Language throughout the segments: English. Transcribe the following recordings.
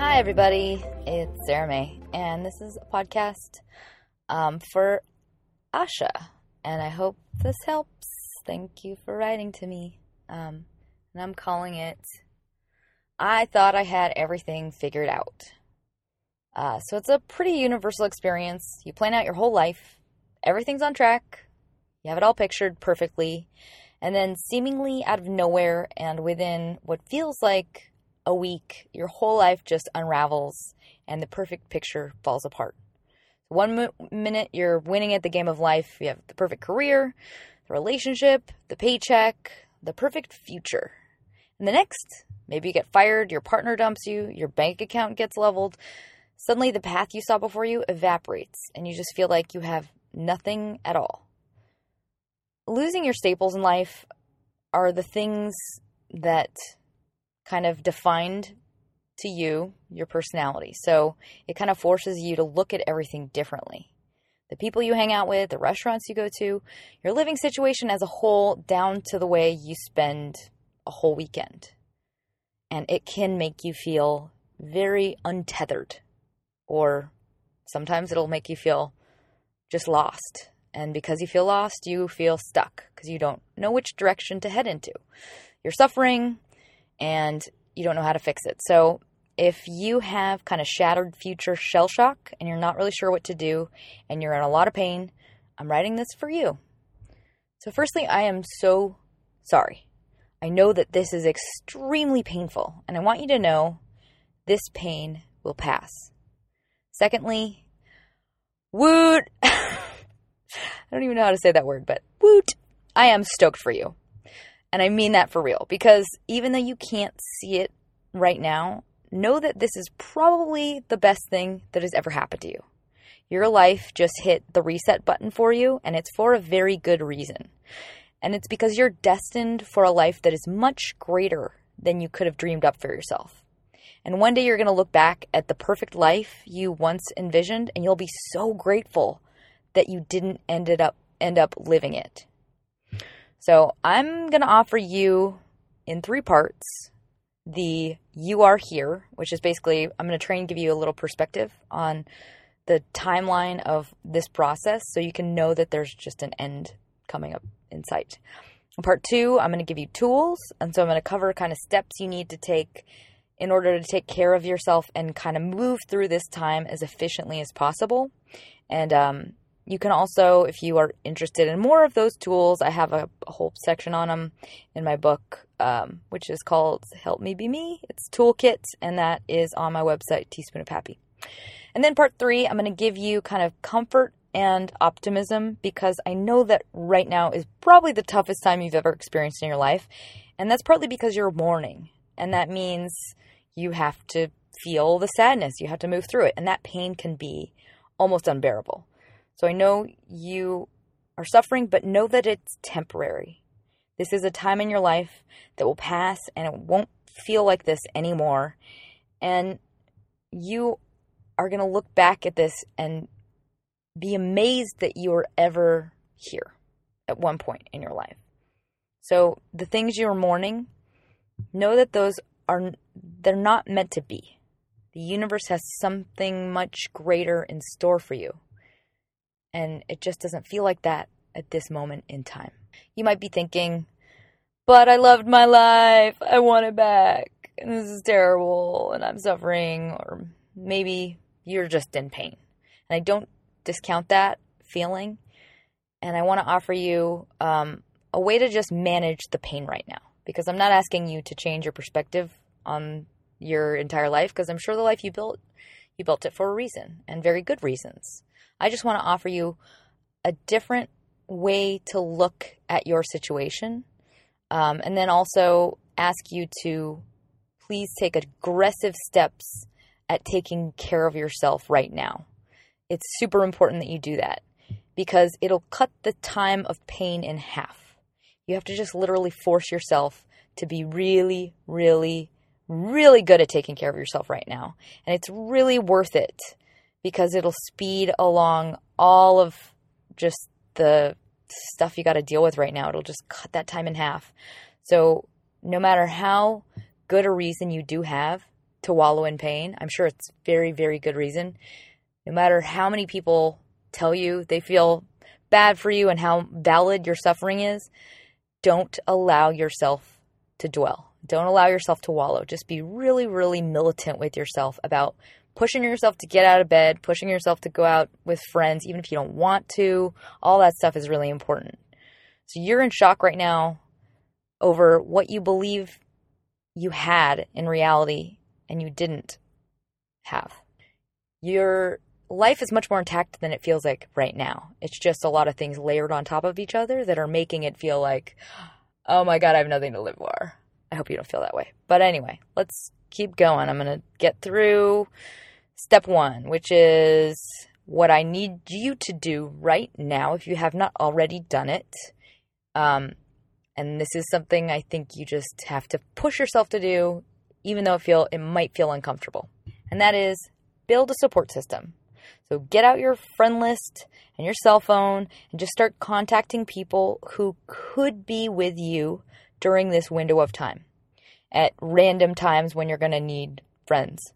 Hi, everybody. It's Sarah May, and this is a podcast um, for Asha. And I hope this helps. Thank you for writing to me. Um, and I'm calling it I Thought I Had Everything Figured Out. Uh, so it's a pretty universal experience. You plan out your whole life, everything's on track, you have it all pictured perfectly, and then seemingly out of nowhere and within what feels like a week, your whole life just unravels and the perfect picture falls apart. One minute you're winning at the game of life, you have the perfect career, the relationship, the paycheck, the perfect future. And the next, maybe you get fired, your partner dumps you, your bank account gets leveled. Suddenly, the path you saw before you evaporates, and you just feel like you have nothing at all. Losing your staples in life are the things that kind of defined to you your personality. So it kind of forces you to look at everything differently. The people you hang out with, the restaurants you go to, your living situation as a whole, down to the way you spend a whole weekend. And it can make you feel very untethered, or sometimes it'll make you feel just lost. And because you feel lost, you feel stuck because you don't know which direction to head into. You're suffering, and you don't know how to fix it. So, if you have kind of shattered future shell shock and you're not really sure what to do and you're in a lot of pain, I'm writing this for you. So, firstly, I am so sorry. I know that this is extremely painful, and I want you to know this pain will pass. Secondly, woot! I don't even know how to say that word, but woot! I am stoked for you. And I mean that for real because even though you can't see it right now, know that this is probably the best thing that has ever happened to you. Your life just hit the reset button for you, and it's for a very good reason. And it's because you're destined for a life that is much greater than you could have dreamed up for yourself. And one day you're going to look back at the perfect life you once envisioned, and you'll be so grateful that you didn't ended up end up living it. So I'm going to offer you in three parts the You Are Here, which is basically, I'm going to try and give you a little perspective on the timeline of this process so you can know that there's just an end coming up in sight. In part two, I'm going to give you tools. And so I'm going to cover kind of steps you need to take in order to take care of yourself and kind of move through this time as efficiently as possible. And um, you can also, if you are interested in more of those tools, I have a, a whole section on them in my book, um, which is called Help Me Be Me. It's Toolkit, and that is on my website, Teaspoon of Happy. And then part three, I'm going to give you kind of comfort and optimism because I know that right now is probably the toughest time you've ever experienced in your life. And that's partly because you're mourning. And that means you have to feel the sadness, you have to move through it. And that pain can be almost unbearable. So I know you are suffering, but know that it's temporary. This is a time in your life that will pass and it won't feel like this anymore. And you are going to look back at this and be amazed that you were ever here at one point in your life. So the things you're mourning, know that those are they're not meant to be. The universe has something much greater in store for you. And it just doesn't feel like that at this moment in time. You might be thinking, but I loved my life. I want it back. And this is terrible and I'm suffering. Or maybe you're just in pain. And I don't discount that feeling. And I want to offer you um, a way to just manage the pain right now. Because I'm not asking you to change your perspective on your entire life, because I'm sure the life you built, you built it for a reason and very good reasons. I just want to offer you a different way to look at your situation. Um, and then also ask you to please take aggressive steps at taking care of yourself right now. It's super important that you do that because it'll cut the time of pain in half. You have to just literally force yourself to be really, really, really good at taking care of yourself right now. And it's really worth it because it'll speed along all of just the stuff you got to deal with right now. It'll just cut that time in half. So, no matter how good a reason you do have to wallow in pain, I'm sure it's very, very good reason. No matter how many people tell you they feel bad for you and how valid your suffering is, don't allow yourself to dwell. Don't allow yourself to wallow. Just be really, really militant with yourself about pushing yourself to get out of bed, pushing yourself to go out with friends, even if you don't want to. All that stuff is really important. So you're in shock right now over what you believe you had in reality and you didn't have. Your life is much more intact than it feels like right now. It's just a lot of things layered on top of each other that are making it feel like, oh my God, I have nothing to live for. I hope you don't feel that way. But anyway, let's keep going. I'm going to get through step one, which is what I need you to do right now if you have not already done it. Um, and this is something I think you just have to push yourself to do, even though it feel it might feel uncomfortable. And that is build a support system. So get out your friend list and your cell phone and just start contacting people who could be with you during this window of time at random times when you're going to need friends.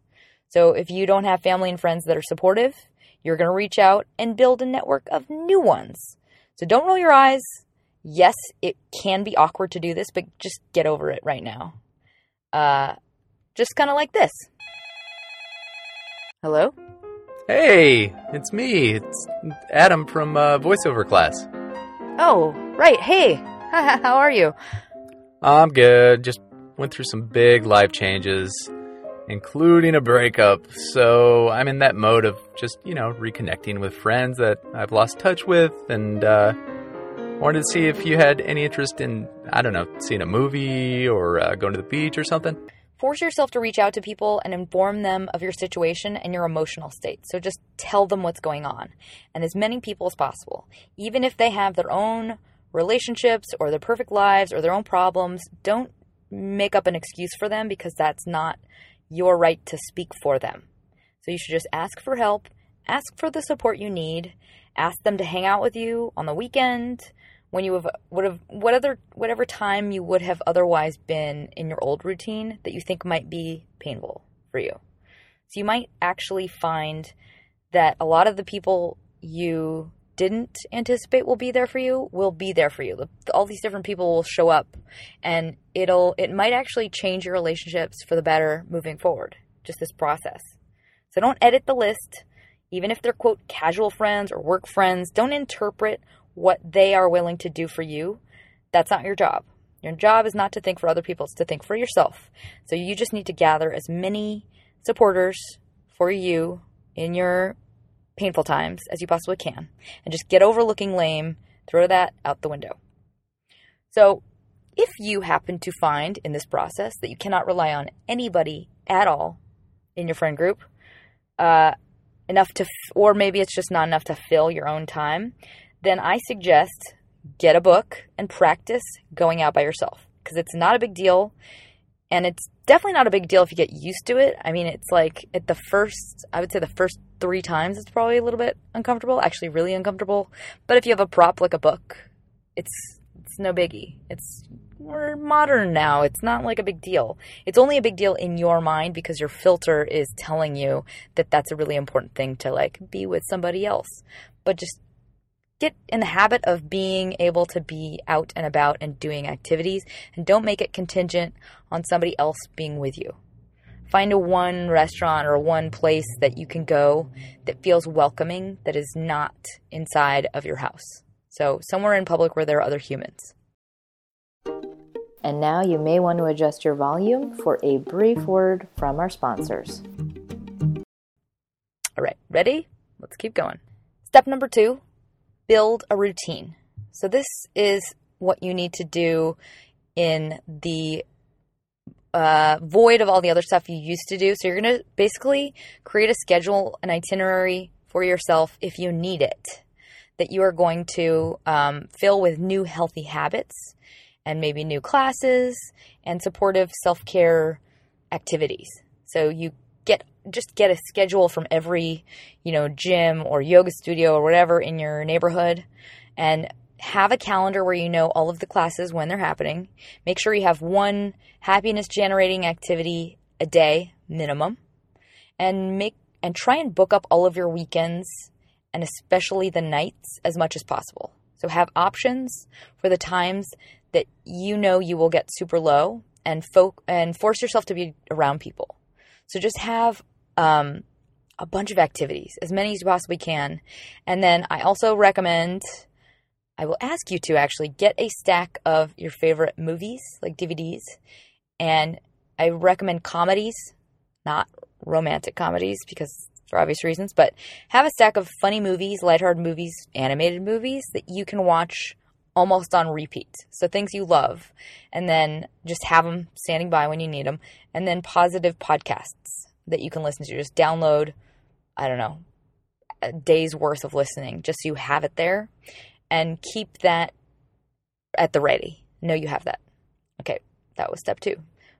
So if you don't have family and friends that are supportive, you're going to reach out and build a network of new ones. So don't roll your eyes yes, it can be awkward to do this, but just get over it right now. Uh, just kind of like this. Hello? Hey, it's me. It's Adam from uh, voiceover class. Oh, right. Hey, how are you? I'm good. Just went through some big life changes, including a breakup. So I'm in that mode of just, you know, reconnecting with friends that I've lost touch with and, uh, Wanted to see if you had any interest in, I don't know, seeing a movie or uh, going to the beach or something. Force yourself to reach out to people and inform them of your situation and your emotional state. So just tell them what's going on. And as many people as possible. Even if they have their own relationships or their perfect lives or their own problems, don't make up an excuse for them because that's not your right to speak for them. So you should just ask for help, ask for the support you need, ask them to hang out with you on the weekend, when you have would have what other whatever time you would have otherwise been in your old routine that you think might be painful for you. So you might actually find that a lot of the people you didn't anticipate will be there for you will be there for you. All these different people will show up and it'll it might actually change your relationships for the better moving forward. Just this process. So don't edit the list even if they're quote casual friends or work friends, don't interpret what they are willing to do for you. That's not your job. Your job is not to think for other people, it's to think for yourself. So you just need to gather as many supporters for you in your painful times as you possibly can and just get over looking lame, throw that out the window. So, if you happen to find in this process that you cannot rely on anybody at all in your friend group, uh, enough to, f- or maybe it's just not enough to fill your own time, then I suggest get a book and practice going out by yourself because it's not a big deal. And it's definitely not a big deal if you get used to it. I mean, it's like at the first, I would say the first three times, it's probably a little bit uncomfortable, actually, really uncomfortable. But if you have a prop like a book, it's it's no biggie. It's we're modern now. It's not like a big deal. It's only a big deal in your mind because your filter is telling you that that's a really important thing to like be with somebody else. But just get in the habit of being able to be out and about and doing activities and don't make it contingent on somebody else being with you. Find a one restaurant or one place that you can go that feels welcoming that is not inside of your house. So, somewhere in public where there are other humans. And now you may want to adjust your volume for a brief word from our sponsors. All right, ready? Let's keep going. Step number two build a routine. So, this is what you need to do in the uh, void of all the other stuff you used to do. So you're going to basically create a schedule, an itinerary for yourself if you need it, that you are going to um, fill with new healthy habits and maybe new classes and supportive self care activities. So you just get a schedule from every you know gym or yoga studio or whatever in your neighborhood and have a calendar where you know all of the classes when they're happening. Make sure you have one happiness generating activity a day minimum and make and try and book up all of your weekends and especially the nights as much as possible. So have options for the times that you know you will get super low and fo- and force yourself to be around people. So just have um, a bunch of activities, as many as you possibly can. And then I also recommend I will ask you to actually get a stack of your favorite movies, like DVDs, and I recommend comedies, not romantic comedies because for obvious reasons, but have a stack of funny movies, lighthearted movies, animated movies that you can watch almost on repeat. So things you love, and then just have them standing by when you need them, and then positive podcasts that you can listen to. Just download, I don't know, a day's worth of listening, just so you have it there and keep that at the ready. Know you have that. Okay, that was step two.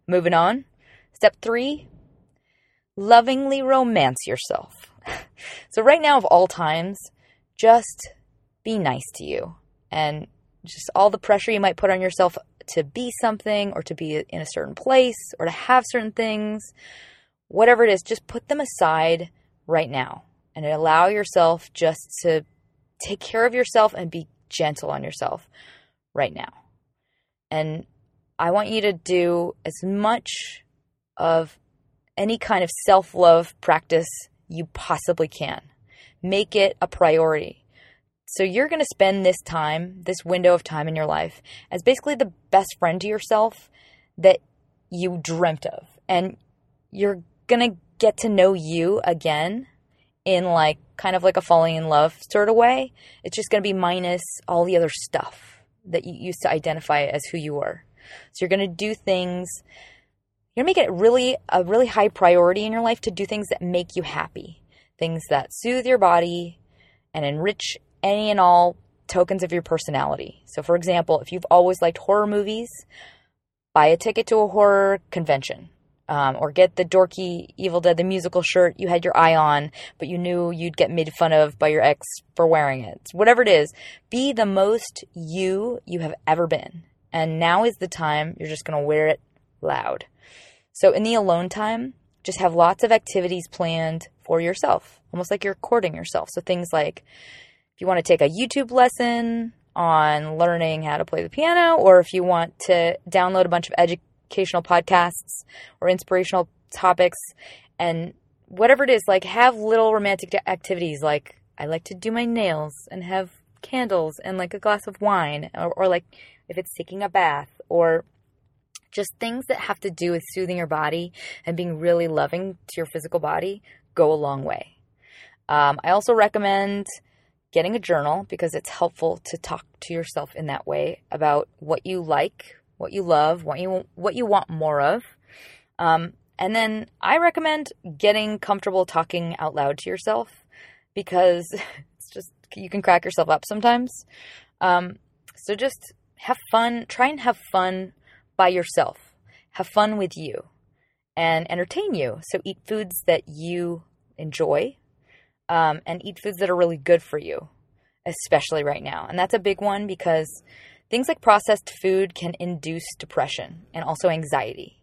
Moving on. Step three lovingly romance yourself. so, right now, of all times, just be nice to you and just all the pressure you might put on yourself to be something or to be in a certain place or to have certain things, whatever it is, just put them aside right now and allow yourself just to take care of yourself and be gentle on yourself right now. And I want you to do as much of any kind of self love practice you possibly can. Make it a priority. So you're going to spend this time, this window of time in your life, as basically the best friend to yourself that you dreamt of. And you're going to get to know you again in like kind of like a falling in love sort of way. It's just going to be minus all the other stuff that you used to identify as who you were. So you're going to do things you're going to make it really a really high priority in your life to do things that make you happy. Things that soothe your body and enrich any and all tokens of your personality. So for example, if you've always liked horror movies, buy a ticket to a horror convention um, or get the dorky Evil Dead the musical shirt you had your eye on, but you knew you'd get made fun of by your ex for wearing it. Whatever it is, be the most you you have ever been. And now is the time you're just going to wear it loud. So in the alone time, just have lots of activities planned for yourself, almost like you're courting yourself. So things like if you want to take a YouTube lesson on learning how to play the piano, or if you want to download a bunch of education educational podcasts or inspirational topics and whatever it is, like have little romantic activities. Like I like to do my nails and have candles and like a glass of wine, or, or like if it's taking a bath, or just things that have to do with soothing your body and being really loving to your physical body go a long way. Um, I also recommend getting a journal because it's helpful to talk to yourself in that way about what you like, what you love, what you what you want more of. Um, and then I recommend getting comfortable talking out loud to yourself because it's just you can crack yourself up sometimes. Um, so just have fun. Try and have fun by yourself. Have fun with you and entertain you. So eat foods that you enjoy um, and eat foods that are really good for you, especially right now. And that's a big one because Things like processed food can induce depression and also anxiety.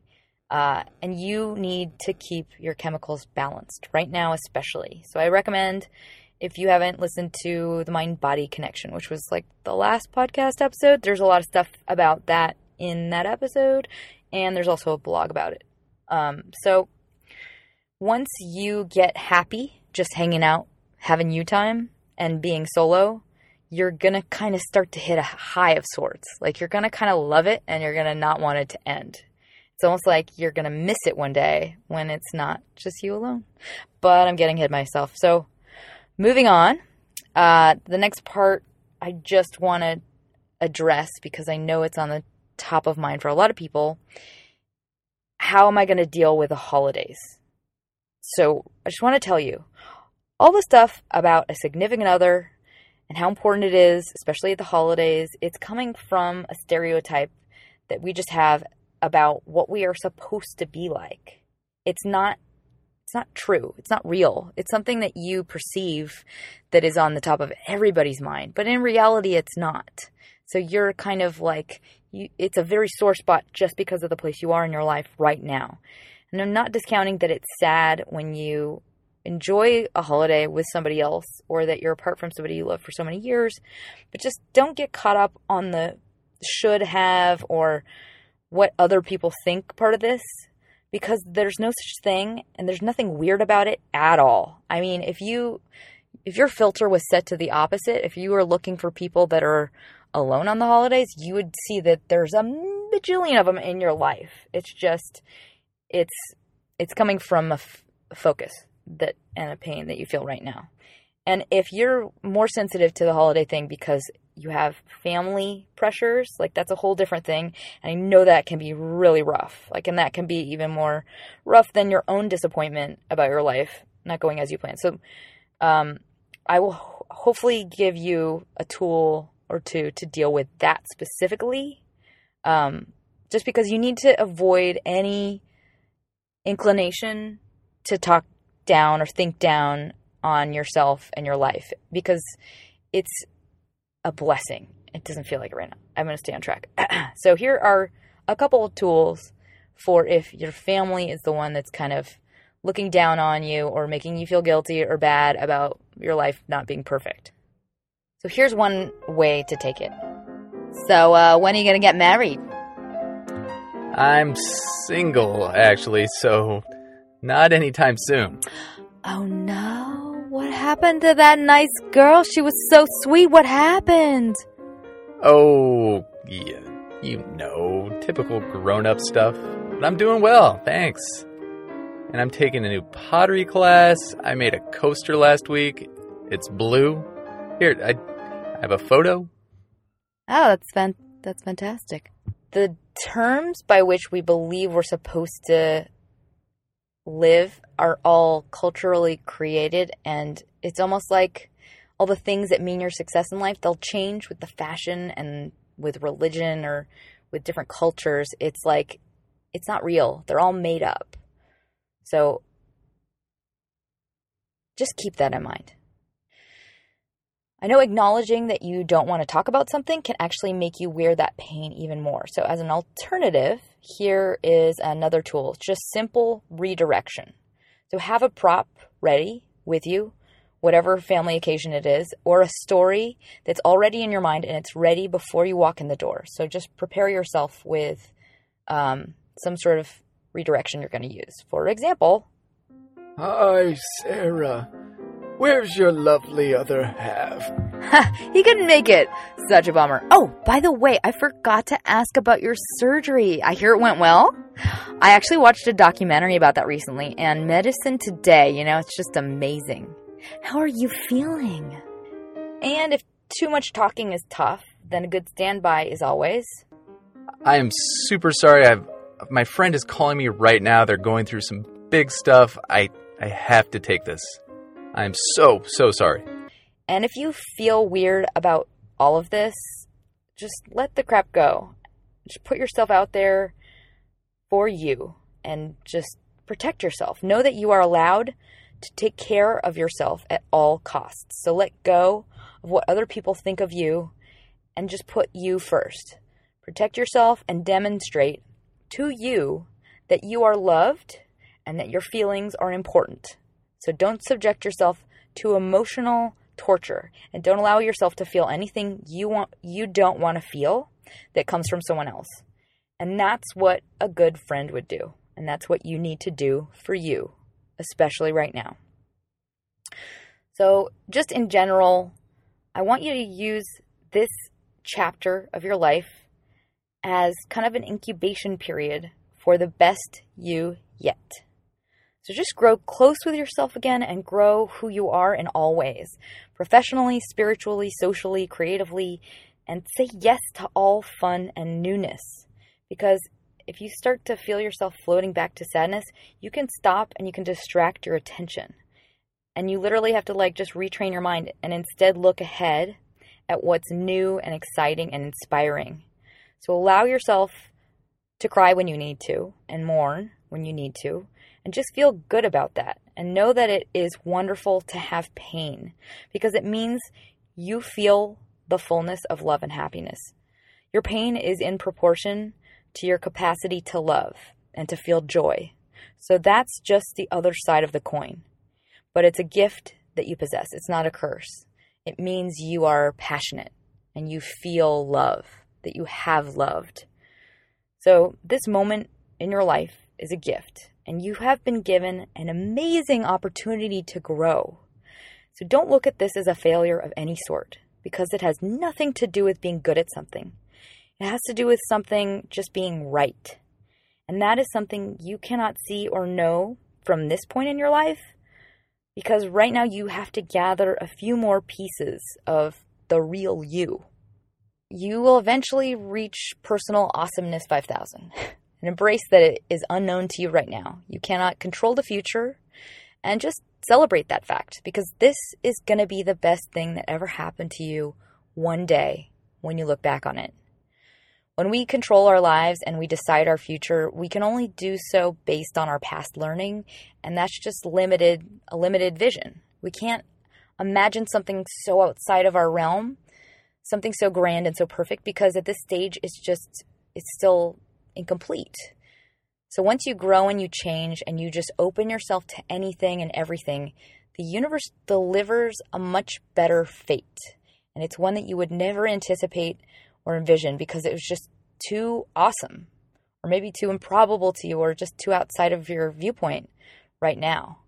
Uh, and you need to keep your chemicals balanced right now, especially. So I recommend if you haven't listened to the mind body connection, which was like the last podcast episode, there's a lot of stuff about that in that episode, and there's also a blog about it. Um, so once you get happy just hanging out, having you time, and being solo, you're going to kind of start to hit a high of sorts. Like you're going to kind of love it and you're going to not want it to end. It's almost like you're going to miss it one day when it's not just you alone. But I'm getting ahead myself. So moving on, uh, the next part I just want to address because I know it's on the top of mind for a lot of people. How am I going to deal with the holidays? So I just want to tell you all the stuff about a significant other and how important it is, especially at the holidays, it's coming from a stereotype that we just have about what we are supposed to be like. It's not it's not true. It's not real. It's something that you perceive that is on the top of everybody's mind, but in reality it's not. So you're kind of like you, it's a very sore spot just because of the place you are in your life right now. And I'm not discounting that it's sad when you enjoy a holiday with somebody else or that you're apart from somebody you love for so many years, but just don't get caught up on the should have or what other people think part of this because there's no such thing and there's nothing weird about it at all. I mean, if you if your filter was set to the opposite, if you were looking for people that are alone on the holidays, you would see that there's a bajillion of them in your life. It's just it's it's coming from a f- focus that and a pain that you feel right now. And if you're more sensitive to the holiday thing because you have family pressures, like that's a whole different thing. And I know that can be really rough. Like, and that can be even more rough than your own disappointment about your life not going as you planned. So, um, I will ho- hopefully give you a tool or two to deal with that specifically. Um, just because you need to avoid any inclination to talk down or think down on yourself and your life because it's a blessing. It doesn't feel like it right now. I'm going to stay on track. so here are a couple of tools for if your family is the one that's kind of looking down on you or making you feel guilty or bad about your life not being perfect. So here's one way to take it. So uh, when are you going to get married? I'm single, actually, so not anytime soon. Oh no. What happened to that nice girl? She was so sweet. What happened? Oh, yeah, you know, typical grown up stuff. But I'm doing well, thanks. And I'm taking a new pottery class. I made a coaster last week. It's blue. Here, I, I have a photo. Oh, that's fan- that's fantastic. The terms by which we believe we're supposed to live are all culturally created and it's almost like all the things that mean your success in life they'll change with the fashion and with religion or with different cultures. It's like it's not real. They're all made up. So just keep that in mind. I know acknowledging that you don't want to talk about something can actually make you wear that pain even more. So, as an alternative, here is another tool just simple redirection. So, have a prop ready with you, whatever family occasion it is, or a story that's already in your mind and it's ready before you walk in the door. So, just prepare yourself with um, some sort of redirection you're going to use. For example, Hi, Sarah. Where's your lovely other half? He couldn't make it. Such a bummer. Oh, by the way, I forgot to ask about your surgery. I hear it went well. I actually watched a documentary about that recently, and medicine today, you know, it's just amazing. How are you feeling? And if too much talking is tough, then a good standby is always. I am super sorry. I've my friend is calling me right now. They're going through some big stuff. I I have to take this. I'm so so sorry. And if you feel weird about all of this, just let the crap go. Just put yourself out there for you and just protect yourself. Know that you are allowed to take care of yourself at all costs. So let go of what other people think of you and just put you first. Protect yourself and demonstrate to you that you are loved and that your feelings are important. So don't subject yourself to emotional torture and don't allow yourself to feel anything you want you don't want to feel that comes from someone else. And that's what a good friend would do. And that's what you need to do for you, especially right now. So, just in general, I want you to use this chapter of your life as kind of an incubation period for the best you yet. So just grow close with yourself again and grow who you are in all ways professionally, spiritually, socially, creatively, and say yes to all fun and newness. Because if you start to feel yourself floating back to sadness, you can stop and you can distract your attention. And you literally have to like just retrain your mind and instead look ahead at what's new and exciting and inspiring. So allow yourself to cry when you need to and mourn when you need to and just feel good about that and know that it is wonderful to have pain because it means you feel the fullness of love and happiness. Your pain is in proportion to your capacity to love and to feel joy. So that's just the other side of the coin. But it's a gift that you possess, it's not a curse. It means you are passionate and you feel love, that you have loved. So, this moment in your life is a gift, and you have been given an amazing opportunity to grow. So, don't look at this as a failure of any sort because it has nothing to do with being good at something. It has to do with something just being right. And that is something you cannot see or know from this point in your life because right now you have to gather a few more pieces of the real you. You will eventually reach personal awesomeness 5000 and embrace that it is unknown to you right now. You cannot control the future and just celebrate that fact because this is going to be the best thing that ever happened to you one day when you look back on it. When we control our lives and we decide our future, we can only do so based on our past learning, and that's just limited a limited vision. We can't imagine something so outside of our realm, something so grand and so perfect because at this stage it's just it's still incomplete. So once you grow and you change and you just open yourself to anything and everything, the universe delivers a much better fate. And it's one that you would never anticipate or envision because it was just too awesome or maybe too improbable to you or just too outside of your viewpoint right now.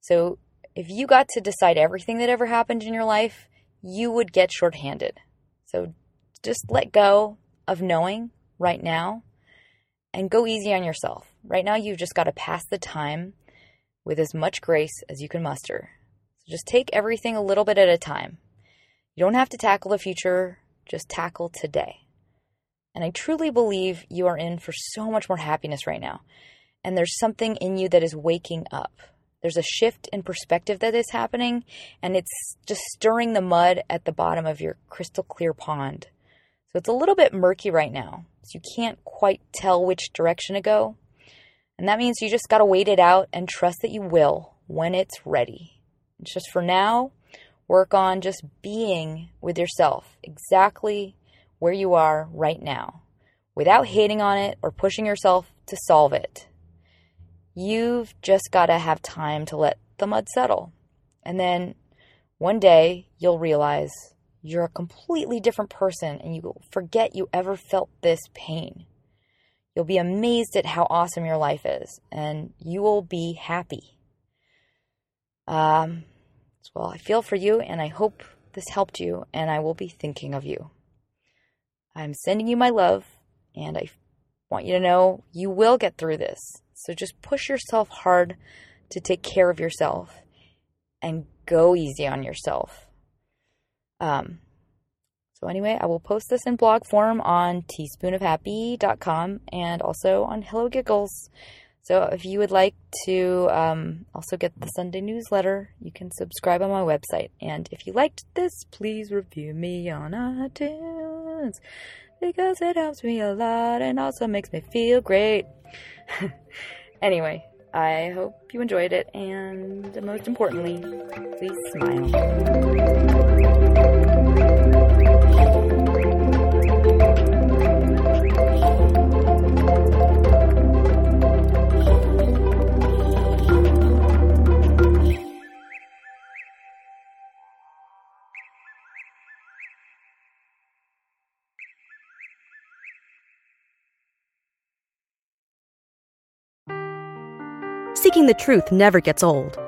So if you got to decide everything that ever happened in your life, you would get shorthanded. So just let go of knowing right now and go easy on yourself. Right now, you've just got to pass the time with as much grace as you can muster. So just take everything a little bit at a time. You don't have to tackle the future just tackle today. And I truly believe you are in for so much more happiness right now. And there's something in you that is waking up. There's a shift in perspective that is happening, and it's just stirring the mud at the bottom of your crystal clear pond. So it's a little bit murky right now. So you can't quite tell which direction to go. And that means you just got to wait it out and trust that you will when it's ready. It's just for now, Work on just being with yourself exactly where you are right now without hating on it or pushing yourself to solve it. You've just got to have time to let the mud settle. And then one day you'll realize you're a completely different person and you forget you ever felt this pain. You'll be amazed at how awesome your life is and you will be happy. Um, well, I feel for you and I hope this helped you, and I will be thinking of you. I'm sending you my love, and I want you to know you will get through this. So just push yourself hard to take care of yourself and go easy on yourself. Um, so, anyway, I will post this in blog form on teaspoonofhappy.com and also on Hello Giggles. So if you would like to um, also get the Sunday newsletter, you can subscribe on my website. And if you liked this, please review me on iTunes because it helps me a lot and also makes me feel great. anyway, I hope you enjoyed it, and most importantly, please smile. Seeking the truth never gets old.